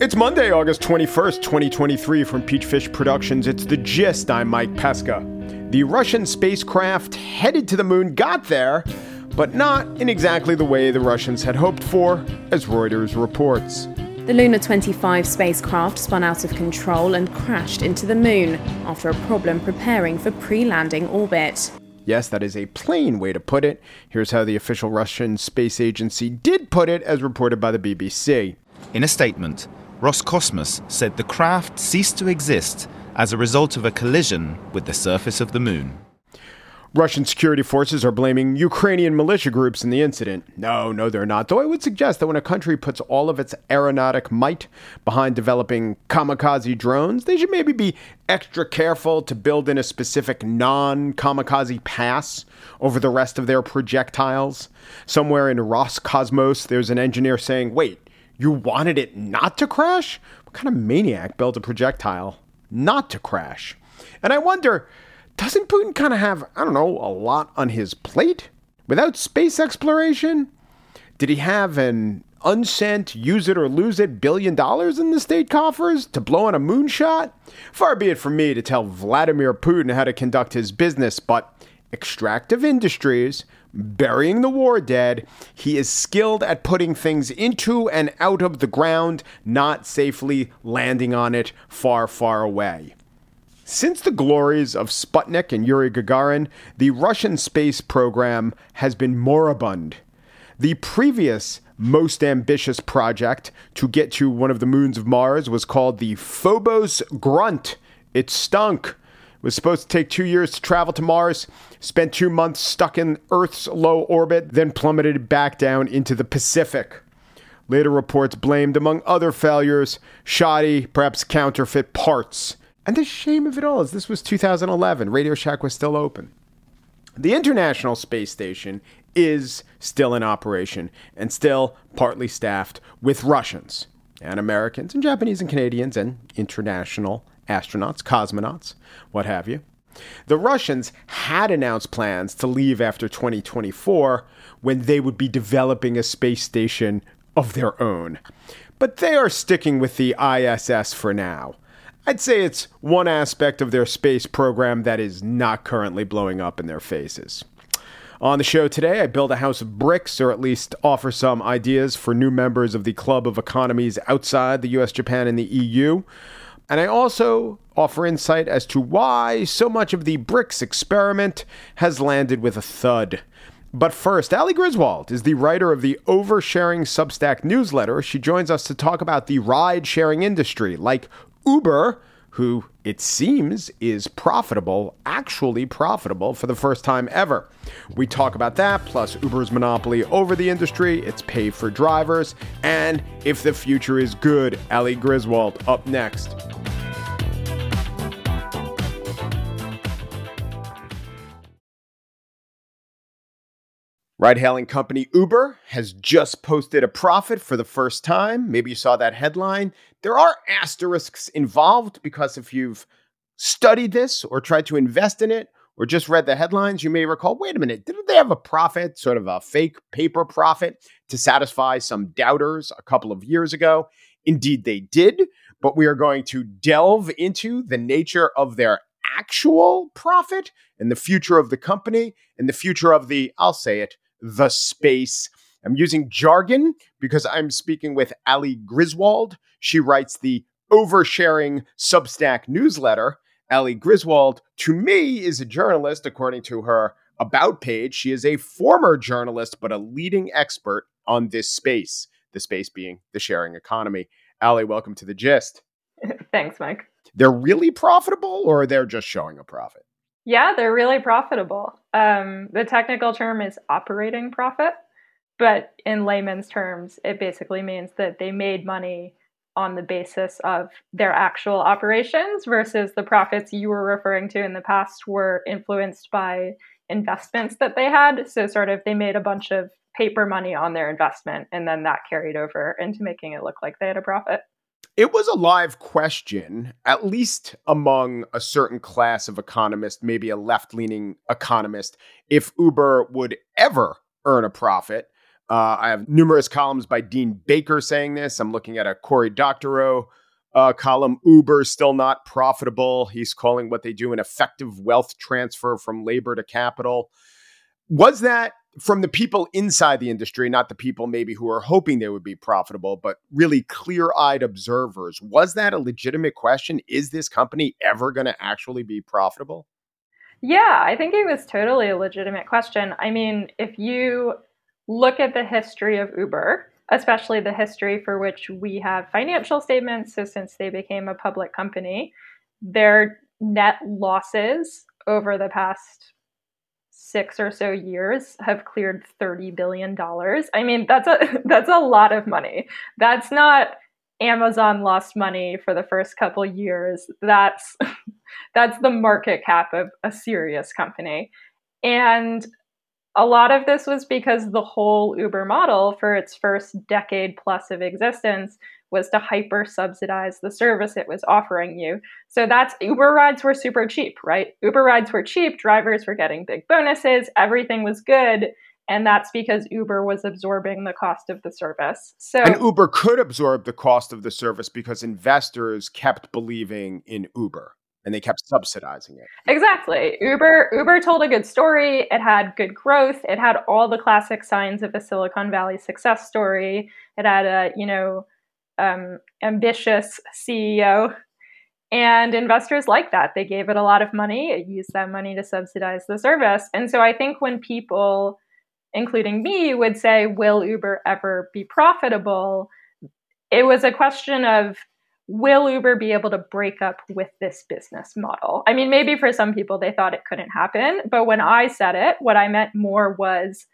It's Monday, August 21st, 2023, from Peachfish Productions. It's The Gist. I'm Mike Pesca. The Russian spacecraft headed to the moon got there, but not in exactly the way the Russians had hoped for, as Reuters reports. The Luna 25 spacecraft spun out of control and crashed into the moon after a problem preparing for pre landing orbit. Yes, that is a plain way to put it. Here's how the official Russian space agency did put it, as reported by the BBC. In a statement, Roscosmos said the craft ceased to exist as a result of a collision with the surface of the moon. Russian security forces are blaming Ukrainian militia groups in the incident. No, no, they're not. Though I would suggest that when a country puts all of its aeronautic might behind developing kamikaze drones, they should maybe be extra careful to build in a specific non kamikaze pass over the rest of their projectiles. Somewhere in Roscosmos, there's an engineer saying, wait, you wanted it not to crash? What kind of maniac built a projectile not to crash? And I wonder, doesn't Putin kind of have, I don't know, a lot on his plate? Without space exploration? Did he have an unsent, use it or lose it billion dollars in the state coffers to blow on a moonshot? Far be it from me to tell Vladimir Putin how to conduct his business, but extractive industries burying the war dead. He is skilled at putting things into and out of the ground, not safely landing on it far, far away. Since the glories of Sputnik and Yuri Gagarin, the Russian space program has been moribund. The previous most ambitious project to get to one of the moons of Mars was called the Phobos Grunt. It stunk was supposed to take two years to travel to Mars, spent two months stuck in Earth's low orbit, then plummeted back down into the Pacific. Later reports blamed, among other failures, shoddy, perhaps counterfeit parts. And the shame of it all is this was 2011. Radio Shack was still open. The International Space Station is still in operation and still partly staffed with Russians and Americans and Japanese and Canadians and international astronauts, cosmonauts, what have you. The Russians had announced plans to leave after 2024 when they would be developing a space station of their own. But they are sticking with the ISS for now. I'd say it's one aspect of their space program that is not currently blowing up in their faces. On the show today, I build a house of bricks, or at least offer some ideas for new members of the club of economies outside the US, Japan, and the EU. And I also offer insight as to why so much of the BRICS experiment has landed with a thud. But first, Ali Griswold is the writer of the Oversharing Substack newsletter. She joins us to talk about the ride sharing industry, like Uber, who it seems is profitable, actually profitable for the first time ever. We talk about that, plus Uber's monopoly over the industry, its pay for drivers, and if the future is good. Ali Griswold up next. Ride hailing company Uber has just posted a profit for the first time. Maybe you saw that headline. There are asterisks involved because if you've studied this or tried to invest in it or just read the headlines, you may recall wait a minute, didn't they have a profit, sort of a fake paper profit to satisfy some doubters a couple of years ago? Indeed, they did, but we are going to delve into the nature of their actual profit and the future of the company and the future of the, I'll say it, the space. I'm using jargon because I'm speaking with Ali Griswold. She writes the Oversharing Substack newsletter. Ali Griswold, to me, is a journalist, according to her About page. She is a former journalist, but a leading expert on this space, the space being the sharing economy. Ali, welcome to the gist. Thanks, Mike. They're really profitable or they're just showing a profit? Yeah, they're really profitable. Um, the technical term is operating profit. but in layman's terms, it basically means that they made money on the basis of their actual operations versus the profits you were referring to in the past were influenced by investments that they had. So, sort of, they made a bunch of paper money on their investment, and then that carried over into making it look like they had a profit. It was a live question, at least among a certain class of economists, maybe a left leaning economist, if Uber would ever earn a profit. Uh, I have numerous columns by Dean Baker saying this. I'm looking at a Cory Doctorow uh, column. Uber still not profitable. He's calling what they do an effective wealth transfer from labor to capital. Was that from the people inside the industry, not the people maybe who are hoping they would be profitable, but really clear eyed observers? Was that a legitimate question? Is this company ever going to actually be profitable? Yeah, I think it was totally a legitimate question. I mean, if you look at the history of Uber, especially the history for which we have financial statements. So, since they became a public company, their net losses over the past six or so years have cleared $30 billion. I mean, that's a that's a lot of money. That's not Amazon lost money for the first couple years. That's that's the market cap of a serious company. And a lot of this was because the whole Uber model for its first decade plus of existence was to hyper subsidize the service it was offering you. So that's Uber rides were super cheap, right? Uber rides were cheap, drivers were getting big bonuses, everything was good. And that's because Uber was absorbing the cost of the service. So And Uber could absorb the cost of the service because investors kept believing in Uber and they kept subsidizing it. Exactly. Uber Uber told a good story. It had good growth. It had all the classic signs of a Silicon Valley success story. It had a, you know, um, ambitious CEO. And investors like that. They gave it a lot of money. It used that money to subsidize the service. And so I think when people, including me, would say, Will Uber ever be profitable? It was a question of will Uber be able to break up with this business model? I mean, maybe for some people they thought it couldn't happen, but when I said it, what I meant more was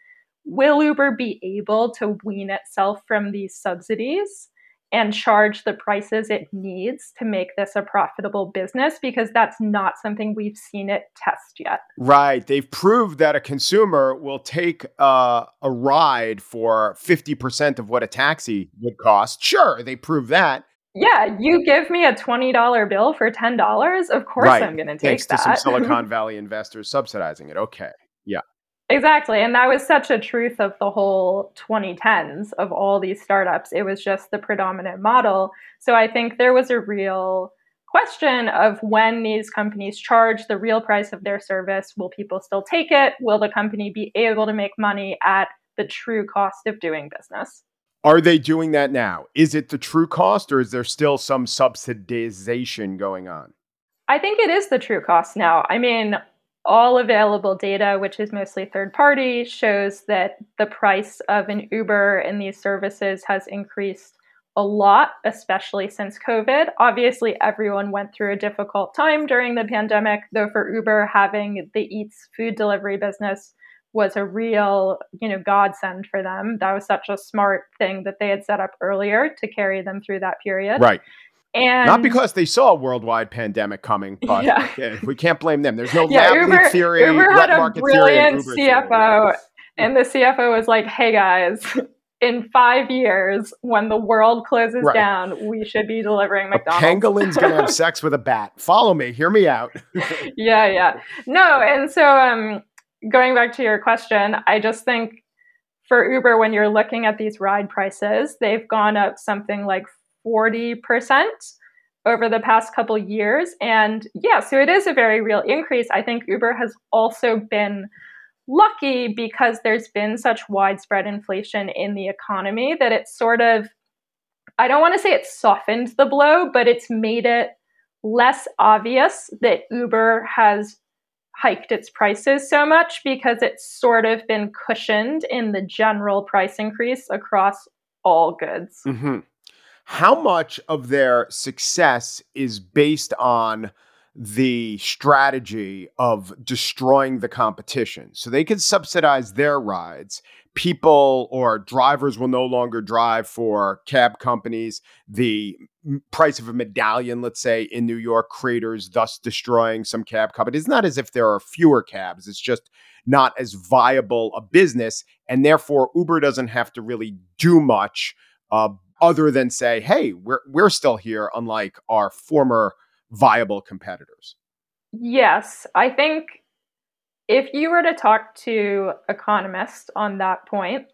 will Uber be able to wean itself from these subsidies? And charge the prices it needs to make this a profitable business because that's not something we've seen it test yet. Right. They've proved that a consumer will take uh, a ride for 50% of what a taxi would cost. Sure, they prove that yeah, you give me a twenty dollar bill for ten dollars. Of course, right. I'm going to take Thanks that. Thanks to some Silicon Valley investors subsidizing it. Okay, yeah, exactly, and that was such a truth of the whole 2010s of all these startups. It was just the predominant model. So I think there was a real question of when these companies charge the real price of their service, will people still take it? Will the company be able to make money at the true cost of doing business? Are they doing that now? Is it the true cost or is there still some subsidization going on? I think it is the true cost now. I mean, all available data, which is mostly third party, shows that the price of an Uber in these services has increased a lot, especially since COVID. Obviously, everyone went through a difficult time during the pandemic, though, for Uber, having the Eats food delivery business was a real, you know, godsend for them. That was such a smart thing that they had set up earlier to carry them through that period. Right. And not because they saw a worldwide pandemic coming, but yeah. yeah we can't blame them. There's no yeah, lab Uber, theory, Uber had a brilliant theory, CFO, and the CFO was like, "Hey guys, in five years, when the world closes right. down, we should be delivering McDonald's." A pangolin's gonna have sex with a bat. Follow me. Hear me out. yeah, yeah. No, and so um, going back to your question, I just think for Uber, when you're looking at these ride prices, they've gone up something like 40% over the past couple years. And yeah, so it is a very real increase. I think Uber has also been lucky because there's been such widespread inflation in the economy that it's sort of, I don't want to say it softened the blow, but it's made it less obvious that Uber has hiked its prices so much because it's sort of been cushioned in the general price increase across all goods. Mm-hmm. How much of their success is based on the strategy of destroying the competition? So they can subsidize their rides. people or drivers will no longer drive for cab companies. The price of a medallion, let's say, in New York craters, thus destroying some cab companies. It's not as if there are fewer cabs, it's just not as viable a business. And therefore, Uber doesn't have to really do much uh, other than say, hey, we're, we're still here, unlike our former viable competitors. Yes, I think if you were to talk to economists on that point,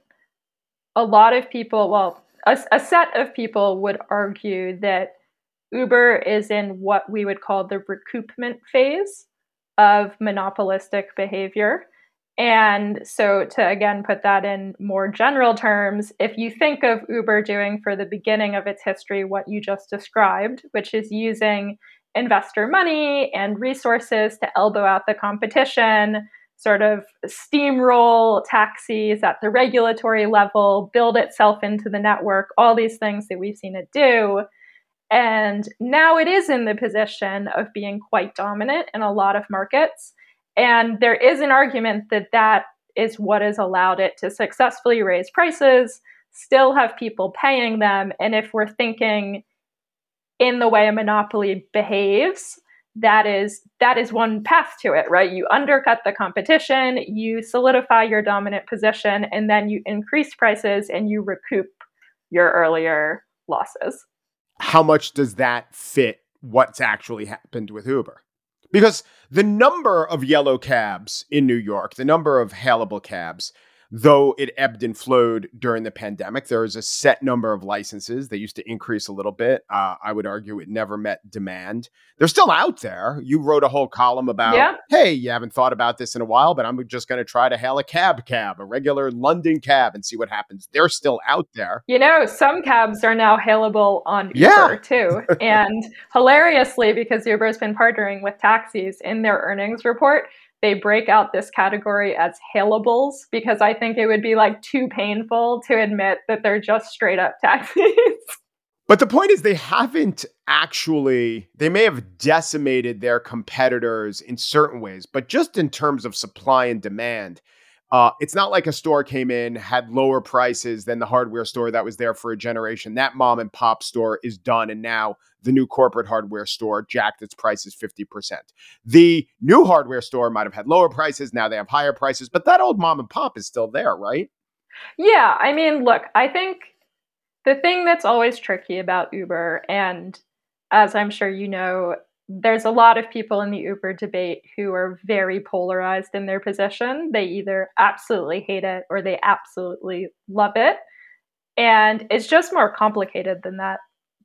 a lot of people, well, a, a, set of people would argue that Uber is in what we would call the recoupment phase of monopolistic behavior. And so, to again put that in more general terms, if you think of Uber doing for the beginning of its history what you just described, which is using investor money and resources to elbow out the competition, sort of steamroll taxis at the regulatory level, build itself into the network, all these things that we've seen it do. And now it is in the position of being quite dominant in a lot of markets. And there is an argument that that is what has allowed it to successfully raise prices, still have people paying them. And if we're thinking in the way a monopoly behaves that is that is one path to it right you undercut the competition you solidify your dominant position and then you increase prices and you recoup your earlier losses how much does that fit what's actually happened with uber because the number of yellow cabs in new york the number of hailable cabs though it ebbed and flowed during the pandemic. There was a set number of licenses. They used to increase a little bit. Uh, I would argue it never met demand. They're still out there. You wrote a whole column about, yeah. hey, you haven't thought about this in a while, but I'm just going to try to hail a cab cab, a regular London cab, and see what happens. They're still out there. You know, some cabs are now hailable on Uber yeah. too. and hilariously, because Uber's been partnering with taxis in their earnings report, they break out this category as hailables because I think it would be like too painful to admit that they're just straight up taxis. But the point is, they haven't actually, they may have decimated their competitors in certain ways, but just in terms of supply and demand, uh, it's not like a store came in, had lower prices than the hardware store that was there for a generation. That mom and pop store is done. And now the new corporate hardware store jacked its prices 50%. The new hardware store might have had lower prices. Now they have higher prices, but that old mom and pop is still there, right? Yeah. I mean, look, I think the thing that's always tricky about Uber, and as I'm sure you know, there's a lot of people in the Uber debate who are very polarized in their position. They either absolutely hate it or they absolutely love it. And it's just more complicated than that.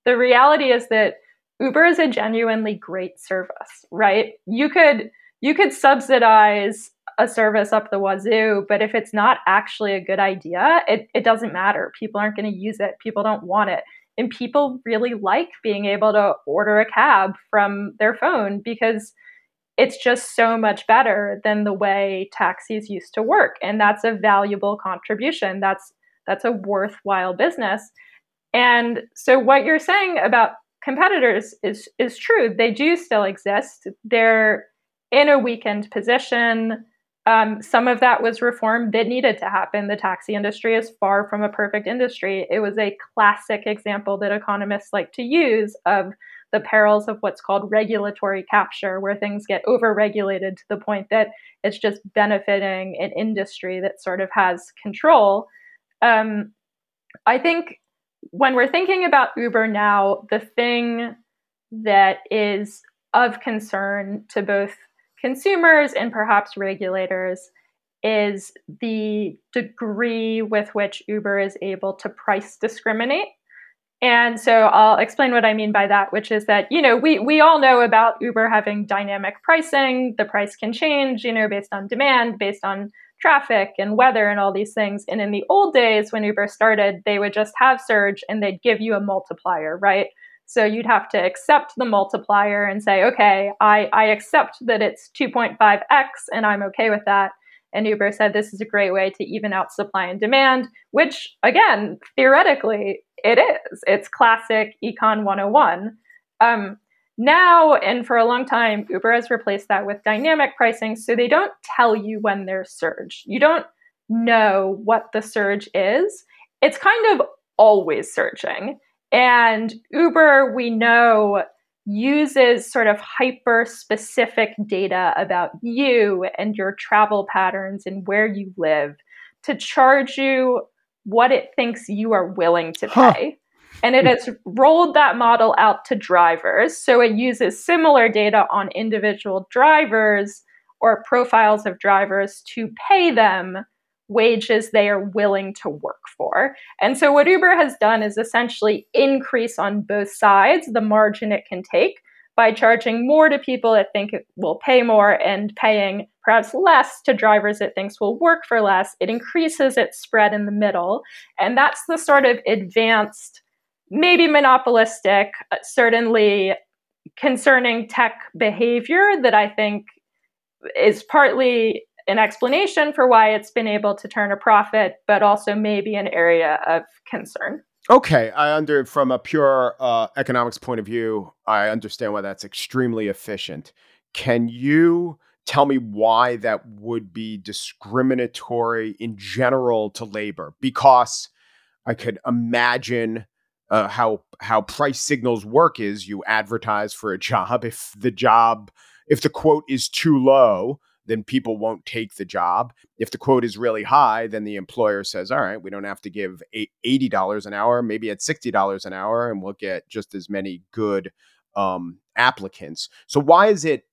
The reality is that Uber is a genuinely great service, right? You could you could subsidize a service up the wazoo, but if it's not actually a good idea, it, it doesn't matter. People aren't going to use it. People don't want it. And people really like being able to order a cab from their phone because it's just so much better than the way taxis used to work. And that's a valuable contribution. That's that's a worthwhile business. And so what you're saying about competitors is is true. They do still exist. They're in a weakened position. Um, some of that was reform that needed to happen. The taxi industry is far from a perfect industry. It was a classic example that economists like to use of the perils of what's called regulatory capture, where things get overregulated to the point that it's just benefiting an industry that sort of has control. Um, I think when we're thinking about Uber now, the thing that is of concern to both consumers and perhaps regulators is the degree with which Uber is able to price discriminate. And so I'll explain what I mean by that, which is that, you know, we, we all know about Uber having dynamic pricing. The price can change, you know, based on demand, based on traffic and weather and all these things. And in the old days, when Uber started, they would just have surge and they'd give you a multiplier, right? So you'd have to accept the multiplier and say, okay, I, I accept that it's 2.5x and I'm okay with that. And Uber said this is a great way to even out supply and demand, which again, theoretically, it is. It's classic Econ 101. Um, now, and for a long time, Uber has replaced that with dynamic pricing. So they don't tell you when there's surge. You don't know what the surge is, it's kind of always surging. And Uber, we know, uses sort of hyper specific data about you and your travel patterns and where you live to charge you what it thinks you are willing to pay. Huh. And it has rolled that model out to drivers. So it uses similar data on individual drivers or profiles of drivers to pay them wages they are willing to work for. And so what Uber has done is essentially increase on both sides the margin it can take by charging more to people it think it will pay more and paying perhaps less to drivers it thinks will work for less. It increases its spread in the middle. And that's the sort of advanced, maybe monopolistic, uh, certainly concerning tech behavior that I think is partly an explanation for why it's been able to turn a profit, but also maybe an area of concern. Okay, I under from a pure uh, economics point of view, I understand why that's extremely efficient. Can you tell me why that would be discriminatory in general to labor? Because I could imagine uh, how how price signals work is you advertise for a job if the job if the quote is too low then people won't take the job. If the quote is really high, then the employer says, all right, we don't have to give $80 an hour, maybe at $60 an hour, and we'll get just as many good um, applicants. So, why is it?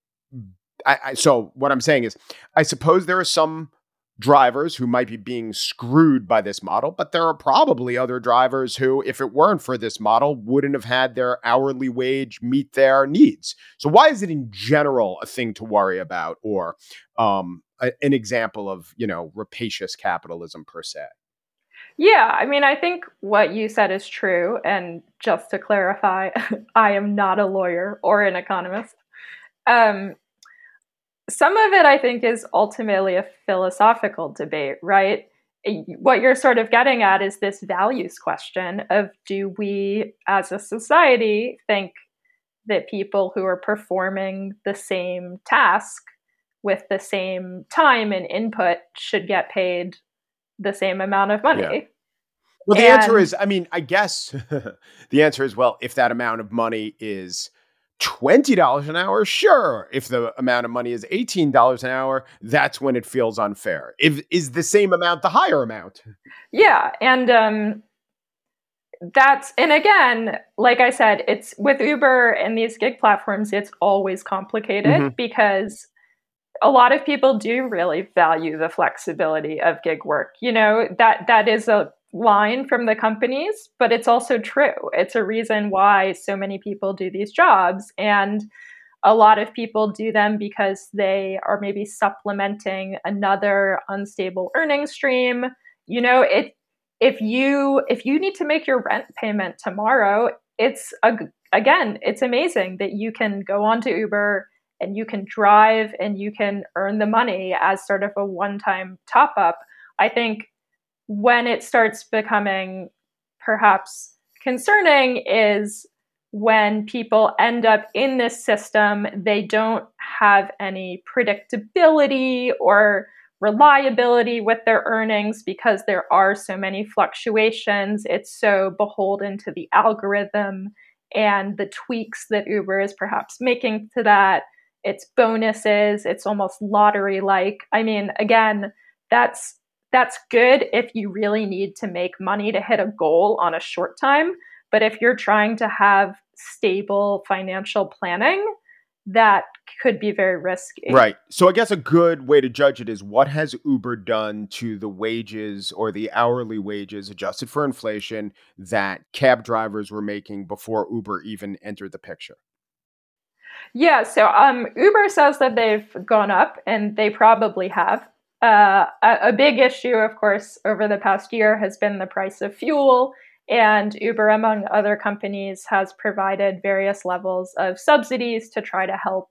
I, I, so, what I'm saying is, I suppose there are some drivers who might be being screwed by this model, but there are probably other drivers who, if it weren't for this model, wouldn't have had their hourly wage meet their needs. So, why is it in general a thing to worry about, or um, a, an example of you know rapacious capitalism per se? Yeah, I mean, I think what you said is true. And just to clarify, I am not a lawyer or an economist. Um, some of it, I think, is ultimately a philosophical debate, right? What you're sort of getting at is this values question of do we as a society think that people who are performing the same task with the same time and input should get paid the same amount of money? Yeah. Well, the and, answer is I mean, I guess the answer is well, if that amount of money is $20 an hour, sure. If the amount of money is $18 an hour, that's when it feels unfair. If is the same amount the higher amount? Yeah, and um that's and again, like I said, it's with Uber and these gig platforms, it's always complicated mm-hmm. because a lot of people do really value the flexibility of gig work. You know, that that is a line from the companies, but it's also true. It's a reason why so many people do these jobs. And a lot of people do them because they are maybe supplementing another unstable earning stream. You know, it if you if you need to make your rent payment tomorrow, it's a, again, it's amazing that you can go onto Uber and you can drive and you can earn the money as sort of a one-time top up. I think when it starts becoming perhaps concerning is when people end up in this system, they don't have any predictability or reliability with their earnings because there are so many fluctuations. It's so beholden to the algorithm and the tweaks that Uber is perhaps making to that. It's bonuses, it's almost lottery like. I mean, again, that's that's good if you really need to make money to hit a goal on a short time. But if you're trying to have stable financial planning, that could be very risky. Right. So I guess a good way to judge it is what has Uber done to the wages or the hourly wages adjusted for inflation that cab drivers were making before Uber even entered the picture? Yeah, so um, Uber says that they've gone up, and they probably have. Uh, a, a big issue, of course, over the past year has been the price of fuel. And Uber, among other companies, has provided various levels of subsidies to try to help,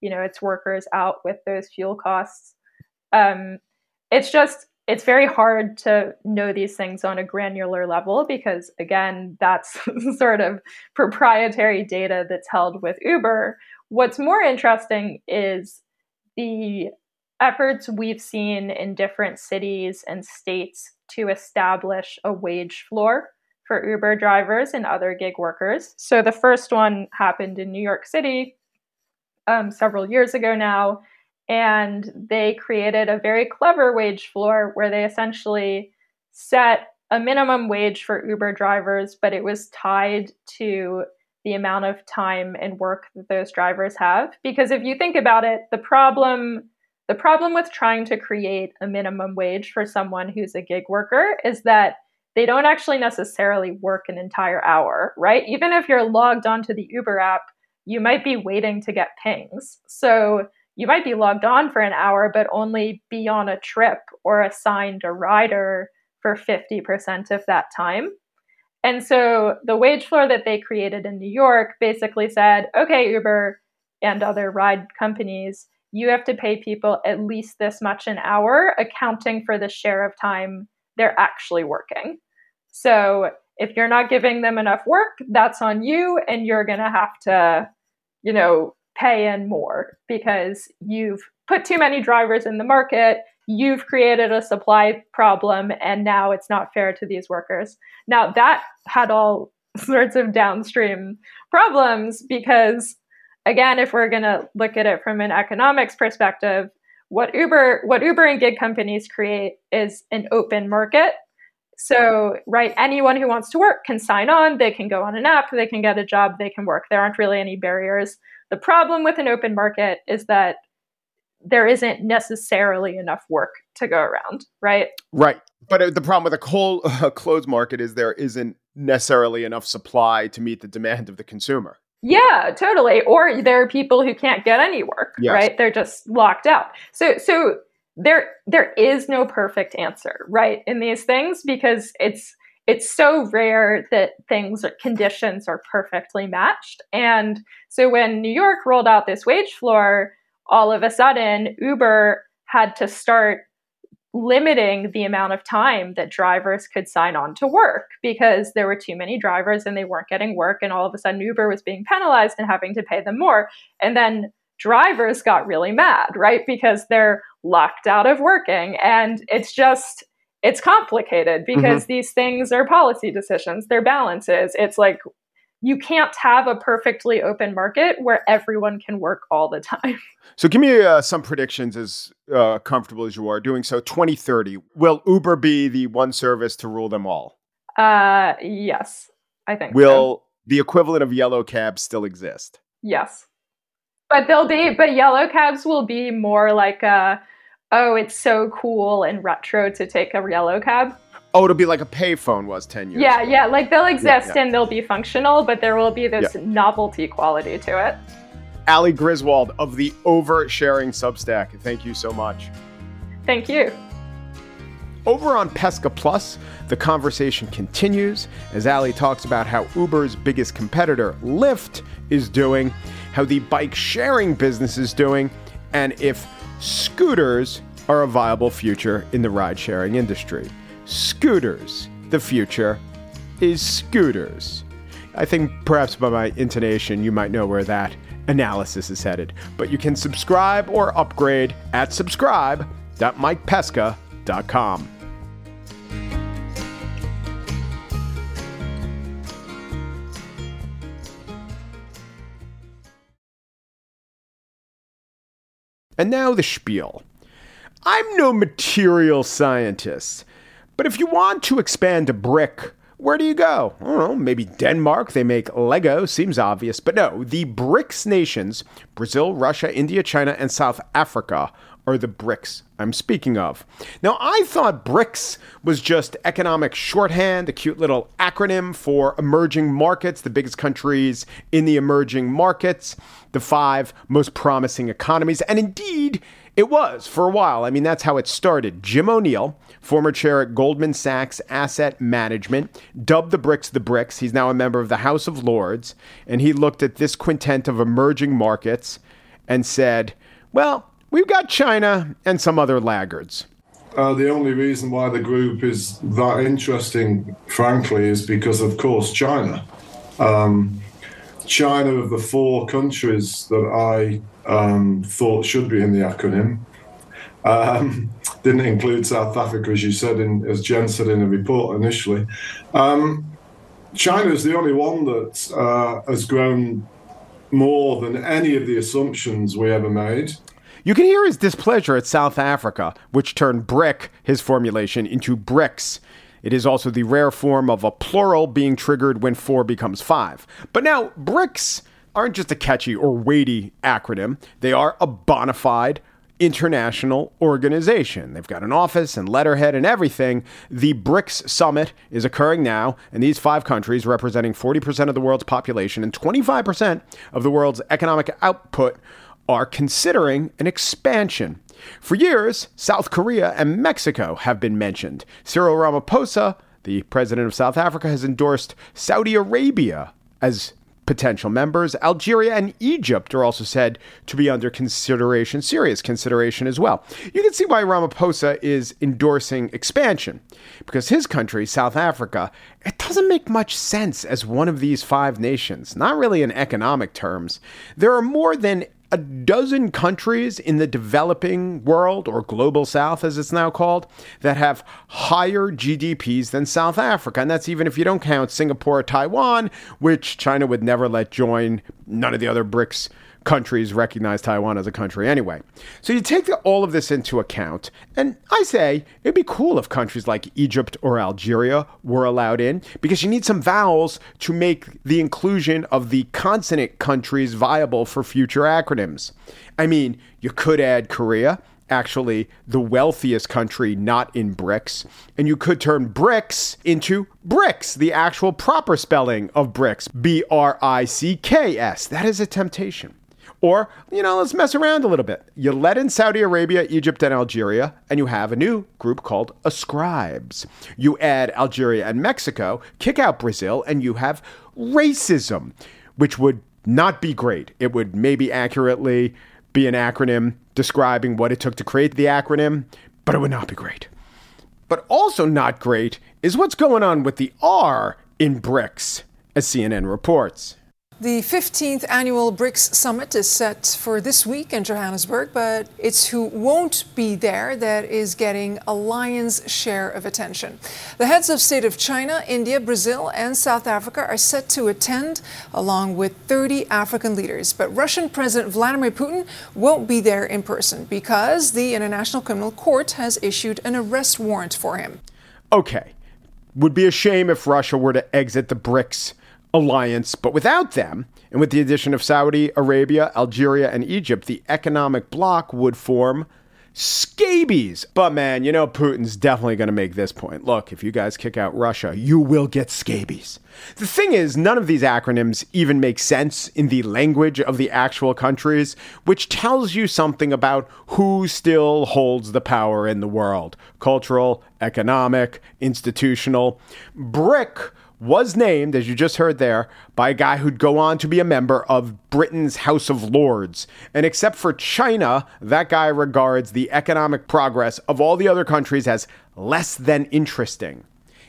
you know, its workers out with those fuel costs. Um, it's just it's very hard to know these things on a granular level because again that's sort of proprietary data that's held with uber what's more interesting is the efforts we've seen in different cities and states to establish a wage floor for Uber drivers and other gig workers. So the first one happened in New York City um, several years ago now, and they created a very clever wage floor where they essentially set a minimum wage for Uber drivers, but it was tied to the amount of time and work that those drivers have. Because if you think about it, the problem the problem with trying to create a minimum wage for someone who's a gig worker is that they don't actually necessarily work an entire hour, right? Even if you're logged onto the Uber app, you might be waiting to get pings. So you might be logged on for an hour, but only be on a trip or assigned a rider for 50% of that time. And so the wage floor that they created in New York basically said, okay, Uber and other ride companies, you have to pay people at least this much an hour, accounting for the share of time they're actually working. So if you're not giving them enough work, that's on you, and you're going to have to, you know, pay in more because you've put too many drivers in the market. You've created a supply problem, and now it's not fair to these workers. Now, that had all sorts of downstream problems because again, if we're going to look at it from an economics perspective, what Uber what Uber and gig companies create is an open market. So, right, anyone who wants to work can sign on, they can go on an app, they can get a job, they can work. There aren't really any barriers. The problem with an open market is that there isn't necessarily enough work to go around, right? Right. But uh, the problem with a uh, closed market is there isn't necessarily enough supply to meet the demand of the consumer. Yeah, totally. Or there are people who can't get any work, yes. right? They're just locked out. So so there there is no perfect answer, right, in these things because it's it's so rare that things or conditions are perfectly matched. And so when New York rolled out this wage floor, all of a sudden Uber had to start limiting the amount of time that drivers could sign on to work because there were too many drivers and they weren't getting work and all of a sudden Uber was being penalized and having to pay them more. And then drivers got really mad right? Because they're locked out of working and it's just it's complicated because mm-hmm. these things are policy decisions they're balances. It's like you can't have a perfectly open market where everyone can work all the time. So, give me uh, some predictions as uh, comfortable as you are doing so. 2030, will Uber be the one service to rule them all? Uh, yes, I think. Will so. the equivalent of yellow cabs still exist? Yes, but they'll be. But yellow cabs will be more like a. Oh, it's so cool and retro to take a yellow cab. Oh, it'll be like a payphone was 10 years Yeah, ago. yeah. Like they'll exist yeah, yeah. and they'll be functional, but there will be this yeah. novelty quality to it. Ali Griswold of the Oversharing Substack. Thank you so much. Thank you. Over on Pesca Plus, the conversation continues as Ali talks about how Uber's biggest competitor, Lyft, is doing, how the bike sharing business is doing, and if scooters are a viable future in the ride sharing industry scooters. The future is scooters. I think perhaps by my intonation, you might know where that analysis is headed. But you can subscribe or upgrade at subscribe.mikepesca.com. And now the spiel. I'm no material scientist. But if you want to expand a brick, where do you go? I don't know, maybe Denmark. They make Lego, seems obvious. But no, the BRICS nations Brazil, Russia, India, China, and South Africa are the BRICS I'm speaking of. Now, I thought BRICS was just economic shorthand, a cute little acronym for emerging markets, the biggest countries in the emerging markets, the five most promising economies. And indeed, it was for a while. I mean, that's how it started. Jim O'Neill, former chair at Goldman Sachs Asset Management, dubbed the BRICS the BRICS. He's now a member of the House of Lords. And he looked at this quintet of emerging markets and said, well, we've got China and some other laggards. Uh, the only reason why the group is that interesting, frankly, is because, of course, China. Um, China, of the four countries that I um, thought should be in the acronym, Um, didn't include South Africa, as you said, in, as Jen said in the report initially. Um, China is the only one that uh, has grown more than any of the assumptions we ever made. You can hear his displeasure at South Africa, which turned BRIC, his formulation, into BRICS. It is also the rare form of a plural being triggered when four becomes five. But now, BRICS aren't just a catchy or weighty acronym, they are a bona fide international organization. They've got an office and letterhead and everything. The BRICS summit is occurring now, and these five countries, representing 40% of the world's population and 25% of the world's economic output, are considering an expansion. For years, South Korea and Mexico have been mentioned. Cyril Ramaphosa, the president of South Africa, has endorsed Saudi Arabia as potential members. Algeria and Egypt are also said to be under consideration, serious consideration as well. You can see why Ramaphosa is endorsing expansion, because his country, South Africa, it doesn't make much sense as one of these five nations, not really in economic terms. There are more than a dozen countries in the developing world, or global south as it's now called, that have higher GDPs than South Africa. And that's even if you don't count Singapore or Taiwan, which China would never let join. None of the other BRICS countries recognize Taiwan as a country anyway. So you take the, all of this into account, and I say it'd be cool if countries like Egypt or Algeria were allowed in because you need some vowels to make the inclusion of the consonant countries viable for future acronyms. I mean, you could add Korea. Actually, the wealthiest country not in BRICS. And you could turn BRICS into BRICKS, the actual proper spelling of BRICKS B R I C K S. That is a temptation. Or, you know, let's mess around a little bit. You let in Saudi Arabia, Egypt, and Algeria, and you have a new group called ascribes. You add Algeria and Mexico, kick out Brazil, and you have racism, which would not be great. It would maybe accurately be an acronym describing what it took to create the acronym, but it would not be great. But also not great is what's going on with the R in BRICS, as CNN reports. The 15th annual BRICS summit is set for this week in Johannesburg, but it's who won't be there that is getting a lion's share of attention. The heads of state of China, India, Brazil, and South Africa are set to attend, along with 30 African leaders. But Russian President Vladimir Putin won't be there in person because the International Criminal Court has issued an arrest warrant for him. Okay. Would be a shame if Russia were to exit the BRICS alliance, but without them, and with the addition of Saudi Arabia, Algeria, and Egypt, the economic bloc would form scabies. But man, you know, Putin's definitely going to make this point. Look, if you guys kick out Russia, you will get scabies. The thing is, none of these acronyms even make sense in the language of the actual countries, which tells you something about who still holds the power in the world cultural, economic, institutional. BRIC was named, as you just heard there, by a guy who'd go on to be a member of Britain's House of Lords. And except for China, that guy regards the economic progress of all the other countries as less than interesting.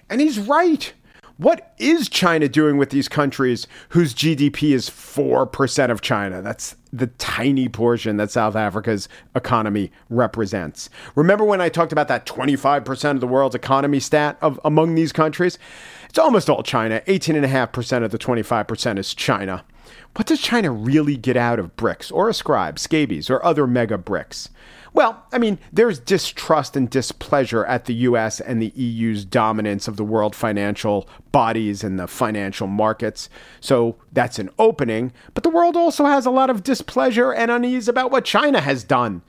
And he's right. What is China doing with these countries whose GDP is 4% of China? That's the tiny portion that South Africa's economy represents. Remember when I talked about that 25% of the world's economy stat of among these countries? It's almost all China. 18.5% of the 25% is China. What does China really get out of BRICS or ascribe, scabies, or other mega BRICS? Well, I mean, there's distrust and displeasure at the US and the EU's dominance of the world financial bodies and the financial markets. So that's an opening. But the world also has a lot of displeasure and unease about what China has done.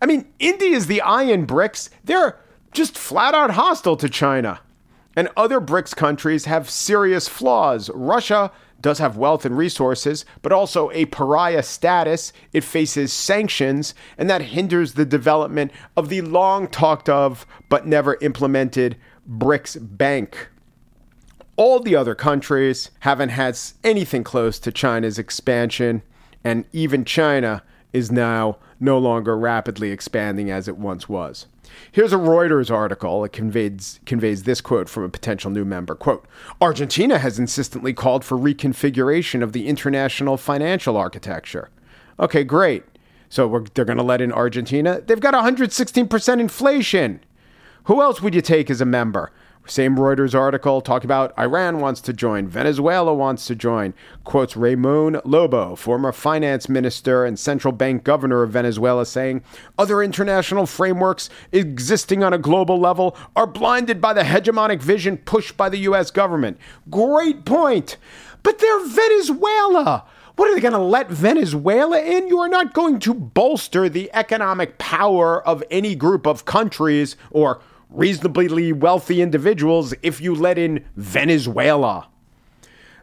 I mean, India is the eye in BRICS. They're just flat out hostile to China. And other BRICS countries have serious flaws. Russia does have wealth and resources, but also a pariah status. It faces sanctions, and that hinders the development of the long talked of but never implemented BRICS Bank. All the other countries haven't had anything close to China's expansion, and even China is now no longer rapidly expanding as it once was. Here's a Reuters article that conveys, conveys this quote from a potential new member. Quote, Argentina has insistently called for reconfiguration of the international financial architecture. Okay, great. So they're going to let in Argentina. They've got 116% inflation. Who else would you take as a member? Same Reuters article talking about Iran wants to join, Venezuela wants to join. Quotes Ramon Lobo, former finance minister and central bank governor of Venezuela, saying other international frameworks existing on a global level are blinded by the hegemonic vision pushed by the U.S. government. Great point. But they're Venezuela. What are they going to let Venezuela in? You are not going to bolster the economic power of any group of countries or reasonably wealthy individuals if you let in Venezuela.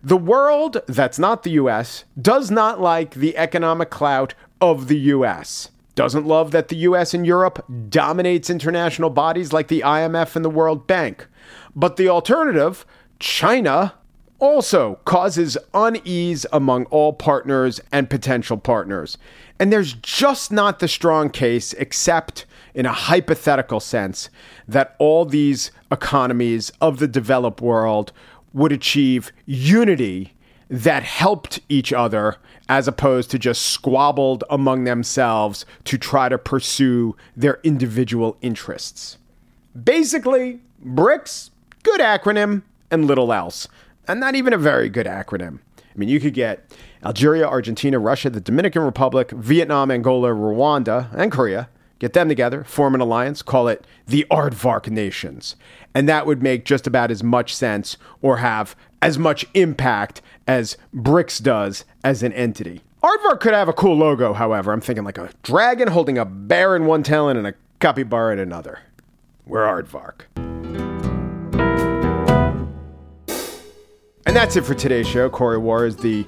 The world, that's not the US, does not like the economic clout of the US. Doesn't love that the US and Europe dominates international bodies like the IMF and the World Bank. But the alternative, China, also causes unease among all partners and potential partners. And there's just not the strong case, except in a hypothetical sense, that all these economies of the developed world would achieve unity that helped each other as opposed to just squabbled among themselves to try to pursue their individual interests. Basically, BRICS, good acronym, and little else. And not even a very good acronym. I mean, you could get Algeria, Argentina, Russia, the Dominican Republic, Vietnam, Angola, Rwanda, and Korea Get them together, form an alliance, call it the Aardvark Nations. And that would make just about as much sense or have as much impact as BRICS does as an entity. Aardvark could have a cool logo, however. I'm thinking like a dragon holding a bear in one talon and a capybara in another. We're Aardvark. And that's it for today's show. Corey Wara is the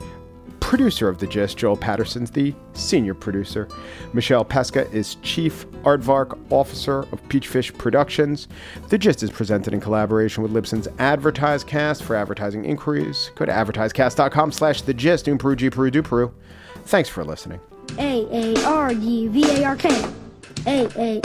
producer of The Gist. Joel Patterson's the senior producer. Michelle Pesca is chief aardvark officer of Peachfish Productions. The Gist is presented in collaboration with Libsyn's AdvertiseCast. For advertising inquiries, go to advertisecast.com slash The Gist. Um, Peru, G, Peru, do Peru. Thanks for listening. A-A-R-D-V-A-R-K. A-A-R-D-V-A-R-K.